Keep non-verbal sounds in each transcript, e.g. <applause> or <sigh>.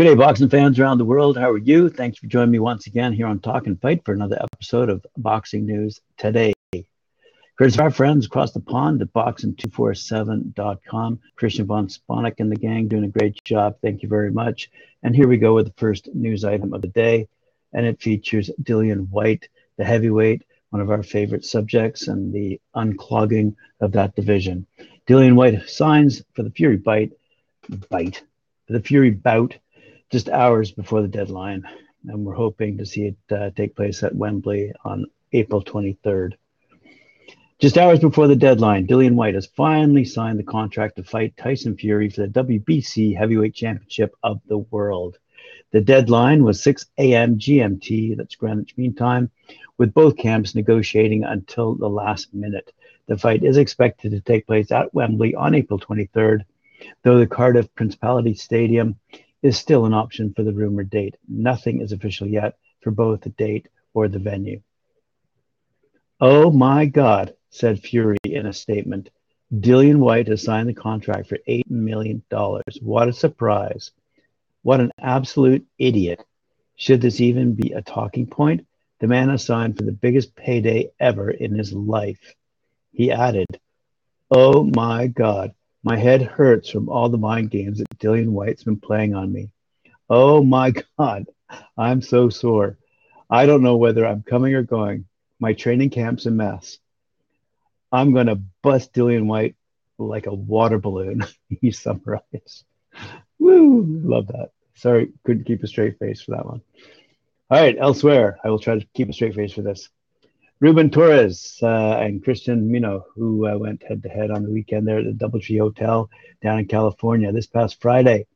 Good day, boxing fans around the world. How are you? Thanks for joining me once again here on Talking Fight for another episode of Boxing News Today. Here's our friends across the pond at boxing247.com. Christian von Sponek and the gang doing a great job. Thank you very much. And here we go with the first news item of the day. And it features Dillian Whyte, the heavyweight, one of our favorite subjects, and the unclogging of that division. Dillian Whyte signs for the Fury bite, bite, the Fury bout just hours before the deadline, and we're hoping to see it uh, take place at Wembley on April 23rd. Just hours before the deadline, Dillian Whyte has finally signed the contract to fight Tyson Fury for the WBC Heavyweight Championship of the World. The deadline was 6 a.m. GMT, that's Greenwich Mean Time, with both camps negotiating until the last minute. The fight is expected to take place at Wembley on April 23rd, though the Cardiff Principality Stadium is still an option for the rumored date. Nothing is official yet for both the date or the venue. Oh my God, said Fury in a statement. Dillian Whyte has signed the contract for $8 million. What a surprise. What an absolute idiot. Should this even be a talking point? The man has signed for the biggest payday ever in his life. He added, Oh my God, my head hurts from all the mind games that Dillian Whyte's been playing on me. Oh my <laughs> God, I'm so sore. I don't know whether I'm coming or going. My training camp's a mess. I'm going to bust Dillian Whyte like a water balloon, <laughs> he summarized. Woo, love that. Sorry, couldn't keep a straight face for that one. All right, elsewhere, I will try to keep a straight face for this. Ruben Torres uh, and Christian Mino, who uh, went head to head on the weekend there at the Doubletree Hotel down in California this past Friday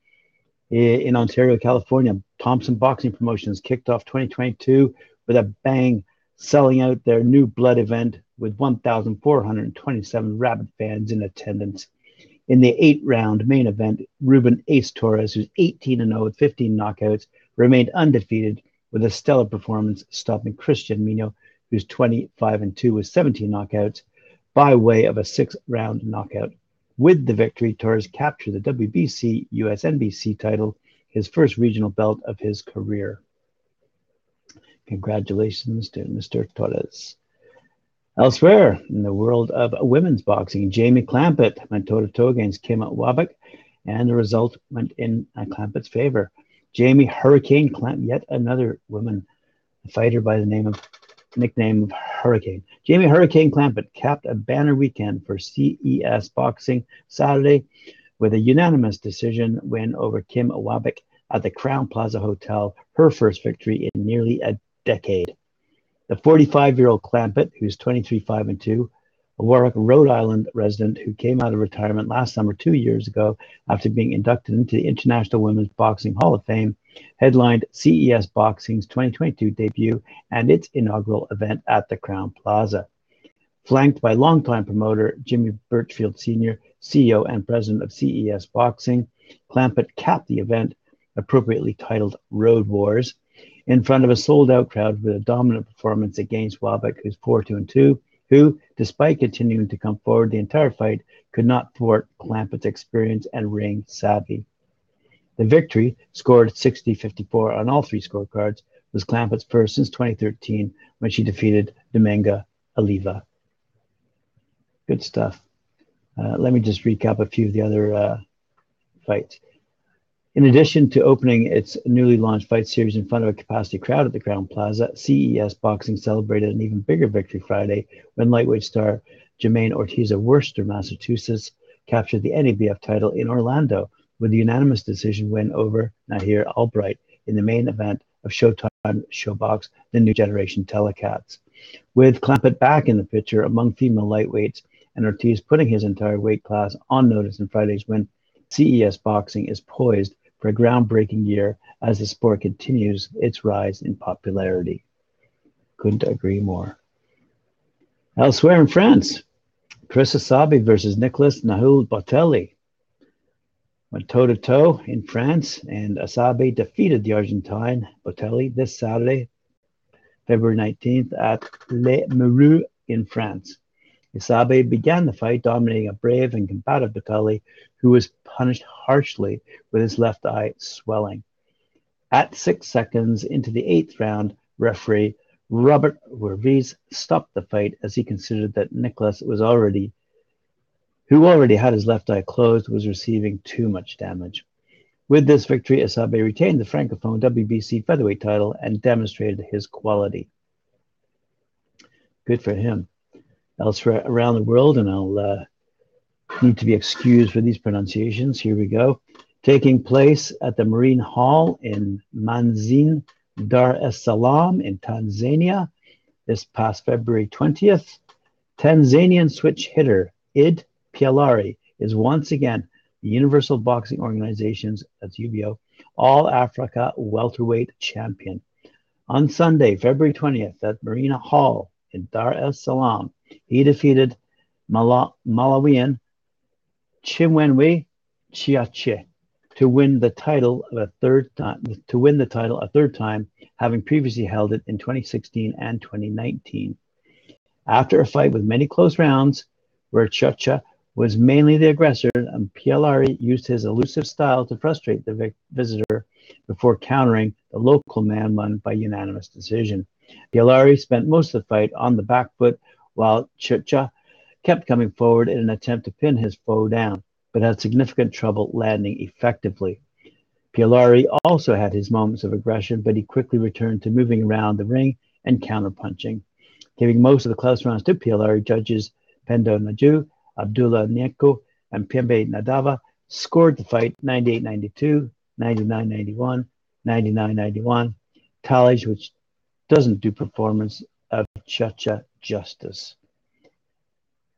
in Ontario, California. Thompson Boxing Promotions kicked off 2022 with a bang, selling out their new blood event with 1,427 rabid fans in attendance. In the eight round main event, Ruben Ace Torres, who's 18 0 with 15 knockouts, remained undefeated with a stellar performance, stopping Christian Mino who's 25 and 2 with 17 knockouts, by way of a six round knockout. With the victory, Torres captured the WBC USNBC title, his first regional belt of his career. Congratulations to Mr. Torres. Elsewhere in the world of women's boxing, Jamie Clampitt went toe to toe against Kim Wabik, and the result went in uh, Clampitt's favor. Jamie Hurricane Clamp, yet another woman fighter by the name of nickname of Hurricane. Jamie Hurricane Clampitt capped a banner weekend for CES Boxing Saturday with a unanimous decision win over Kim Wabik at the Crowne Plaza Hotel, her first victory in nearly a decade. The 45 year old Clampitt, who's 23 5 and 2, a Warwick, Rhode Island resident who came out of retirement last summer two years ago after being inducted into the International Women's Boxing Hall of Fame, headlined CES Boxing's 2022 debut and its inaugural event at the Crowne Plaza. Flanked by longtime promoter Jimmy Burchfield Sr., CEO and president of CES Boxing, Clampitt capped the event, appropriately titled Road Wars, in front of a sold out crowd with a dominant performance against Wabik, who's 4 2 and 2, who, despite continuing to come forward the entire fight, could not thwart Clampitt's experience and ring savvy. The victory, scored 60 54 on all three scorecards, was Clampitt's first since 2013 when she defeated Dominga Oliva. Good stuff. Uh, let me just recap a few of the other uh, fights. In addition to opening its newly launched fight series in front of a capacity crowd at the Crowne Plaza, CES Boxing celebrated an even bigger victory Friday when lightweight star Jermaine Ortiz of Worcester, Massachusetts, captured the NABF title in Orlando with a unanimous decision win over Nahir Albright in the main event of Showtime ShoBox, the new generation Telecats. With Clampitt back in the picture among female lightweights and Ortiz putting his entire weight class on notice in Friday's win, CES Boxing is poised for a groundbreaking year as the sport continues its rise in popularity. Couldn't agree more. Elsewhere in France, Chris Asabi versus Nicholas Nahul Botelli went toe to toe in France, and Asabi defeated the Argentine Botelli this Saturday, February 19th, at Les Mureaux in France. Asabi began the fight dominating a brave and combative Botelli, who was punished harshly with his left eye swelling. At six seconds into the eighth round, referee Robert Wervez stopped the fight as he considered that Nicholas was already, who already had his left eye closed, was receiving too much damage. With this victory, Asabe retained the Francophone WBC featherweight title and demonstrated his quality. Good for him. Elsewhere around the world, and I'll uh, need to be excused for these pronunciations. Here we go. Taking place at the Marine Hall in Manzin, Dar es Salaam in Tanzania this past February 20th. Tanzanian switch hitter Id Pialari is once again the Universal Boxing Organization's, that's UBO, All Africa welterweight champion. On Sunday, February 20th, at Marina Hall in Dar es Salaam, he defeated Mala- Malawian Chimwenwe Chiache to win the title a third time to win the title a third time, having previously held it in 2016 and 2019. After a fight with many close rounds, where Chacha was mainly the aggressor, um, and Pialari used his elusive style to frustrate the visitor before countering the local man won by unanimous decision. Pialari spent most of the fight on the back foot while Chicha kept coming forward in an attempt to pin his foe down, but had significant trouble landing effectively. Pialari also had his moments of aggression, but he quickly returned to moving around the ring and counterpunching. Giving most of the close rounds to Pialari, judges Pendo Naju Abdullah Nyeko and Pembe Nadava scored the fight 98-92, 99-91, 99-91, tallies which doesn't do performance of Chacha justice.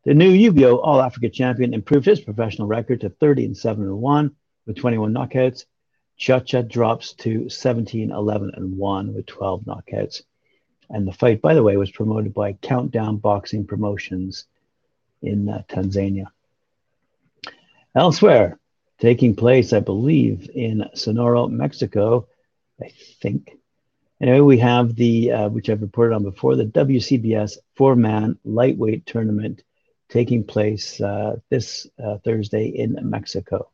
The new UBO All Africa champion improved his professional record to 30 and 7 and 1 with 21 knockouts. Chacha drops to 17 11 and 1 with 12 knockouts. And the fight, by the way, was promoted by Countdown Boxing Promotions in uh, Tanzania. Elsewhere, taking place, I believe, in Sonora, Mexico, I think. Anyway, we have the, uh, which I've reported on before, the WCBS four man lightweight tournament taking place uh, this uh, Thursday in Mexico.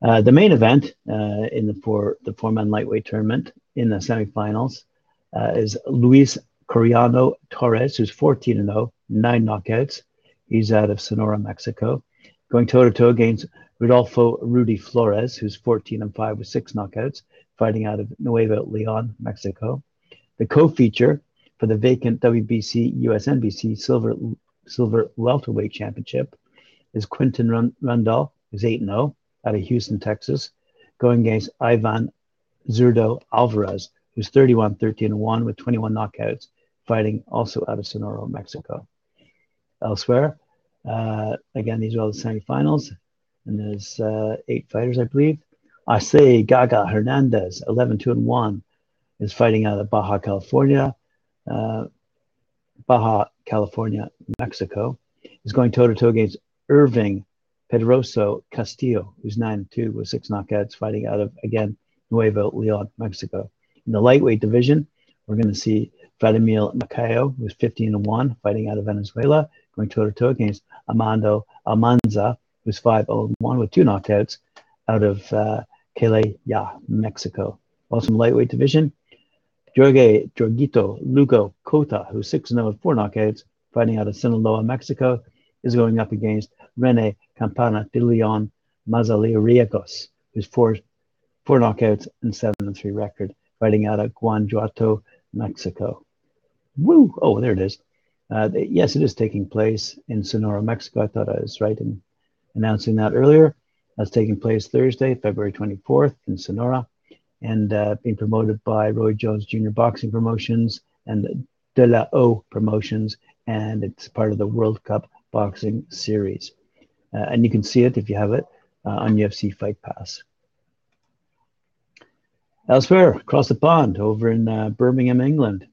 Uh, the main event in the four the four man lightweight tournament in the semifinals is Luis Coriano Torres, who's 14 and 0, nine knockouts, He's out of Sonora, Mexico, going toe to toe against Rodolfo Rudy Flores, who's 14 and 5 with six knockouts, fighting out of Nuevo Leon, Mexico. The co feature for the vacant WBC USNBC Silver, Silver Welterweight Championship is Quinton Rundle, who's 8 0 out of Houston, Texas, going against Ivan Zurdo Alvarez, who's 31 13 1 with 21 knockouts, fighting also out of Sonora, Mexico elsewhere. Uh, again, these are all the semifinals, and there's uh, eight fighters, I believe. I say Gaga Hernandez, 11 2 and 1, is fighting out of Baja California, uh, Baja California, Mexico. Is going toe to toe against Irving Pedroso Castillo, who's 9 2 with six knockouts, fighting out of, again, Nuevo Leon, Mexico. In the lightweight division, we're going to see Vladimir Macayo, who's 15 and 1, fighting out of Venezuela, going toe to toe against Amando Almanza, who's 5 0 1 with two knockouts out of uh, Ya, Mexico. Also in lightweight division, Jorge Jorgito Lugo Cota, who's 6 0 with four knockouts, fighting out of Sinaloa, Mexico, is going up against Rene Campana de Leon Mazariegos, who's four, four knockouts and 7 and 3 record, fighting out of Guanajuato, Mexico. Woo! Oh, there it is. Uh, yes, it is taking place in Sonora, Mexico. I thought I was right in announcing that earlier. That's taking place Thursday, February 24th in Sonora, and uh, being promoted by Roy Jones Jr. Boxing Promotions and De La O Promotions, and it's part of the World Cup Boxing Series. Uh, and you can see it if you have it uh, on UFC Fight Pass. Elsewhere, across the pond, over in uh, Birmingham, England,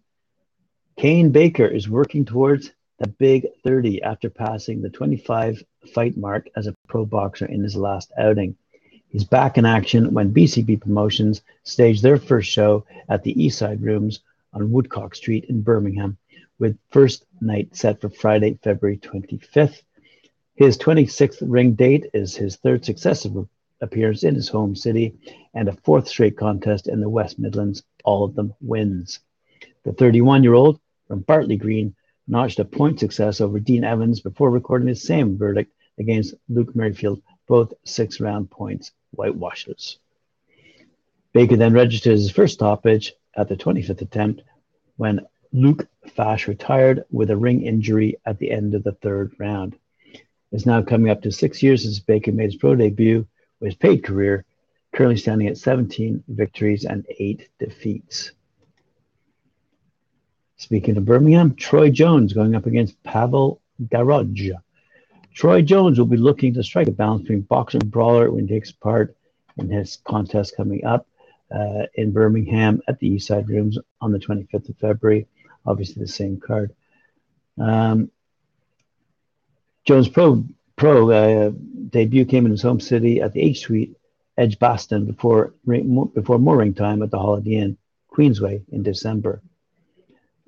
Kane Baker is working towards the big 30 after passing the 25 fight mark as a pro boxer in his last outing. He's back in action when BCB Promotions staged their first show at the Eastside Rooms on Woodcock Street in Birmingham, with first night set for Friday, February 25th. His 26th ring date is his third successive appearance in his home city and a fourth straight contest in the West Midlands, all of them wins. The 31 year old from Bartley Green notched a point success over Dean Evans before recording the same verdict against Luke Merrifield, both six round points, whitewashes. Baker then registered his first stoppage at the 25th attempt when Luke Fash retired with a ring injury at the end of the third round. It's now coming up to six years since Baker made his pro debut with his paid career, currently standing at 17 victories and eight defeats. Speaking of Birmingham, Troy Jones going up against Pavel Garoj. Troy Jones will be looking to strike a balance between boxer and brawler when he takes part in his contest coming up uh, in Birmingham at the Eastside Rooms on the 25th of February. Obviously, the same card. Um, Jones' pro pro uh, debut came in his home city at the H Suite Edgbaston before before mooring time at the Holiday Inn Queensway in December.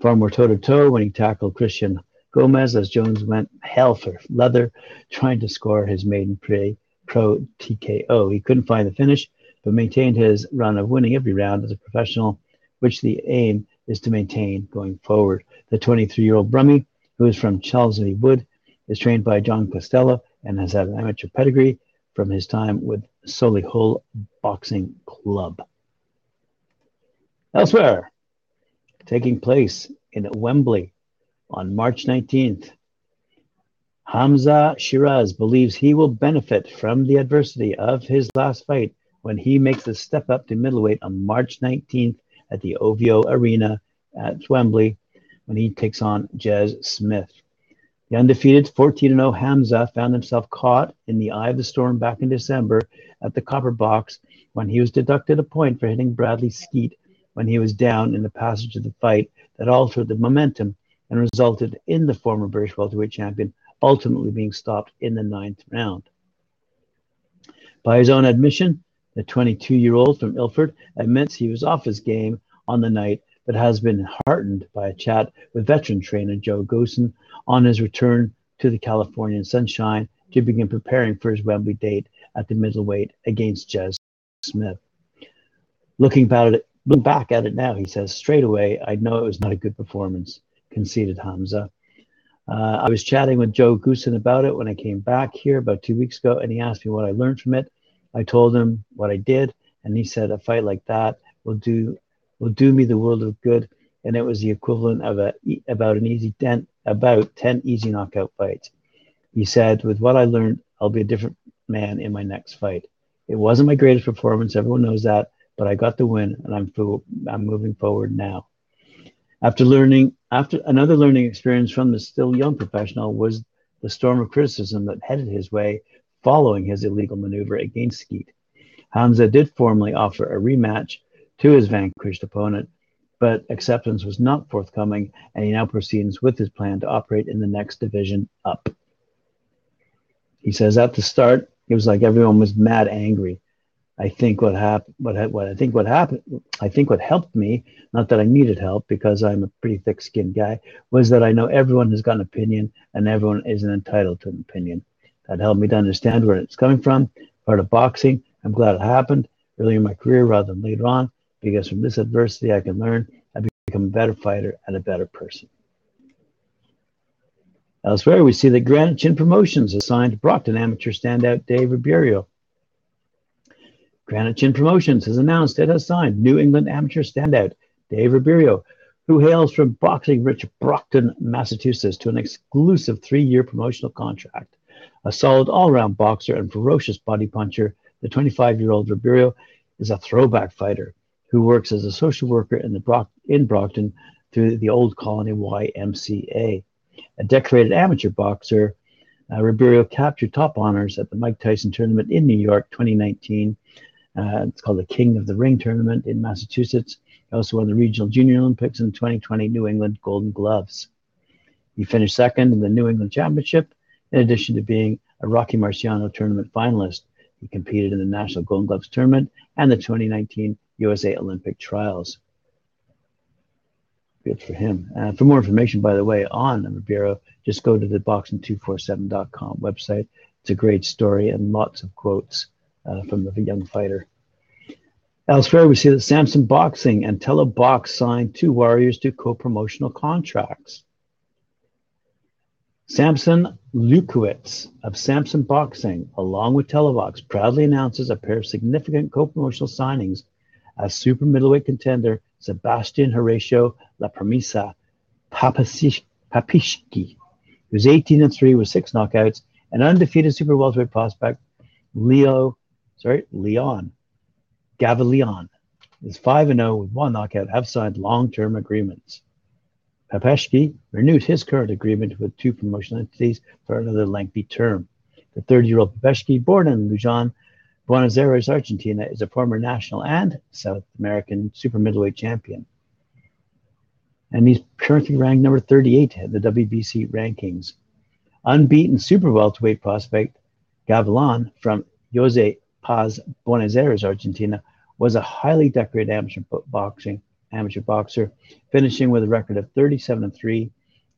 Farm were toe to toe when he tackled Christian Gomez as Jones went hell for leather, trying to score his maiden pre pro TKO. He couldn't find the finish, but maintained his run of winning every round as a professional, which the aim is to maintain going forward. The 23 year old Brummie, who is from Chelmsley Wood, is trained by John Costello and has had an amateur pedigree from his time with Solihull Boxing Club. Elsewhere, taking place in Wembley on March 19th, Hamzah Sheeraz believes he will benefit from the adversity of his last fight when he makes the step up to middleweight on March 19th at the OVO Arena at Wembley when he takes on Jez Smith. The undefeated 14 0 Hamzah found himself caught in the eye of the storm back in December at the Copper Box when he was deducted a point for hitting Bradley Skeete when he was down in the passage of the fight that altered the momentum and resulted in the former British welterweight champion ultimately being stopped in the ninth round. By his own admission, the 22 year old from Ilford admits he was off his game on the night, but has been heartened by a chat with veteran trainer Joe Goossen on his return to the Californian sunshine to begin preparing for his Wembley date at the middleweight against Jez Smith. Looking it, looking back at it now, he says, straight away, I know it was not a good performance, conceded Hamzah. Uh, I was chatting with Joe Goossen about it when I came back here about two weeks ago, and he asked me what I learned from it. I told him what I did, and he said a fight like that will do will do me the world of good. And it was the equivalent of a about an easy ten about ten easy knockout fights. He said, with what I learned, I'll be a different man in my next fight. It wasn't my greatest performance, everyone knows that, but I got the win, and I'm I'm moving forward now. After learning, after another learning experience from the still young professional was the storm of criticism that headed his way following his illegal maneuver against Skeete. Hamzah did formally offer a rematch to his vanquished opponent, but acceptance was not forthcoming, and he now proceeds with his plan to operate in the next division up. He says at the start, it was like everyone was mad angry. I think what happened, what, what I think what happened, I think what helped me, not that I needed help because I'm a pretty thick-skinned guy, was that I know everyone has got an opinion and everyone isn't entitled to an opinion. That helped me to understand where it's coming from. Part of boxing. I'm glad it happened early in my career rather than later on, because from this adversity I can learn. I become a better fighter and a better person. Elsewhere, we see that Granite Chin Promotions assigned Brockton amateur standout Dave Ribeiro. Granite Chin Promotions has announced it has signed New England amateur standout Dave Ribeiro, who hails from boxing rich Brockton, Massachusetts, to an exclusive three year promotional contract. A solid all round boxer and ferocious body puncher, the 25 year old Ribeiro is a throwback fighter who works as a social worker in, the Brock- in Brockton through the Old Colony YMCA. A decorated amateur boxer, uh, Ribeiro captured top honors at the Mike Tyson tournament in New York 2019. Uh, it's called the King of the Ring tournament in Massachusetts. He also won the Regional Junior Olympics in 2020 New England Golden Gloves. He finished second in the New England Championship in addition to being a Rocky Marciano tournament finalist, he competed in the National Golden Gloves tournament and the 2019 USA Olympic trials. Good for him. Uh, for more information, by the way, on the Ribeiro, just go to the boxing247.com website. It's a great story and lots of quotes uh, from the young fighter. Elsewhere, we see that Sampson Boxing and Telebox signed two Warriors to co-promotional contracts. Sampson Lewkowicz of Sampson Boxing, along with Telebox, proudly announces a pair of significant co-promotional signings as super middleweight contender Sebastian Horacio La Promesa Papeschi, who's 18 and 3 with six knockouts, and undefeated super welterweight prospect Leo, sorry, Leon Gavilion is 5 0 with one knockout, have signed long term agreements. Papeschi renewed his current agreement with two promotional entities for another lengthy term. The 30 year old Papeschi, born in Luján, Buenos Aires, Argentina, is a former national and South American super middleweight champion. And he's currently ranked number 38 in the WBC rankings. Unbeaten super welterweight prospect Gavilan from Jose Paz, Buenos Aires, Argentina, was a highly decorated amateur boxing amateur boxer, finishing with a record of 37 and 3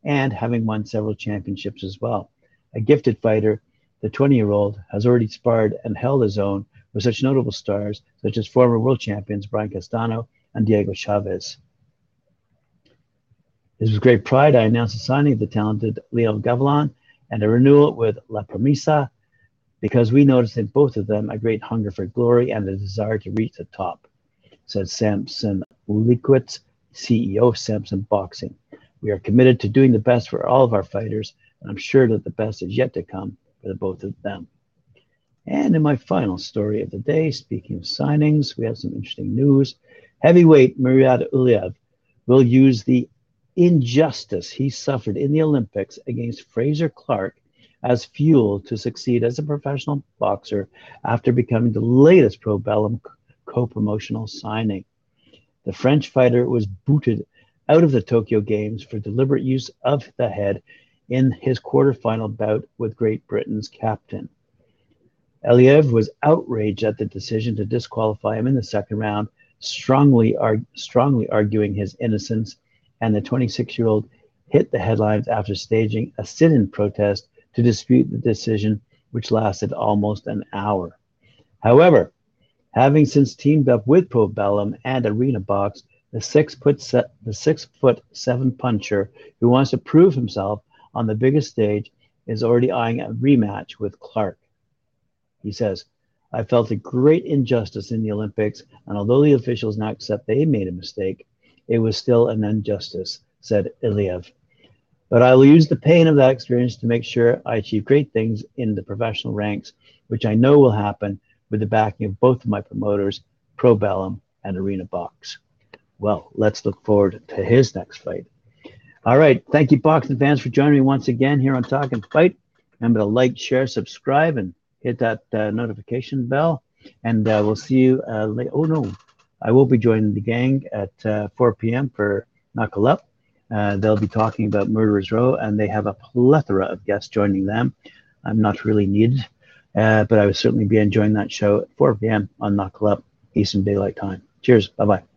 and having won several championships as well. A gifted fighter, the 20 year old has already sparred and held his own with such notable stars such as former world champions Brian Castano and Diego Chavez. It was great pride I announced the signing of the talented Leo Gavilan and a renewal with La Promesa because we noticed in both of them a great hunger for glory and a desire to reach the top, said Sampson Lewkowicz, CEO of Sampson Boxing. We are committed to doing the best for all of our fighters, and I'm sure that the best is yet to come for the both of them. And in my final story of the day, speaking of signings, we have some interesting news. Heavyweight Mourad Aliev will use the injustice he suffered in the Olympics against Frazer Clarke as fuel to succeed as a professional boxer after becoming the latest Probellum co promotional signing. The French fighter was booted out of the Tokyo Games for deliberate use of the head in his quarterfinal bout with Great Britain's captain. Aliev was outraged at the decision to disqualify him in the second round, strongly, arg- strongly arguing his innocence, and the 26 year old hit the headlines after staging a sit in protest to dispute the decision, which lasted almost an hour. However, having since teamed up with Probellum and Arena Box, the six foot se- the six foot seven puncher who wants to prove himself on the biggest stage is already eyeing a rematch with Clarke. He says, I felt a great injustice in the Olympics, and although the officials now accept they made a mistake, it was still an injustice, said Aliev. But I will use the pain of that experience to make sure I achieve great things in the professional ranks, which I know will happen with the backing of both of my promoters, Probellum and Arena Box. Well, let's look forward to his next fight. All right. Thank you, boxing fans, for joining me once again here on Talking Fight. Remember to like, share, subscribe, and hit that uh, notification bell. And uh, we'll see you uh, late. Oh, no. I will be joining the gang at uh, 4 p.m. for Knuckle Up. Uh, they'll be talking about Murderers Row, and they have a plethora of guests joining them. I'm not really needed, uh, but I would certainly be enjoying that show at 4 p.m. on Knuckle Up Eastern Daylight Time. Cheers. Bye bye.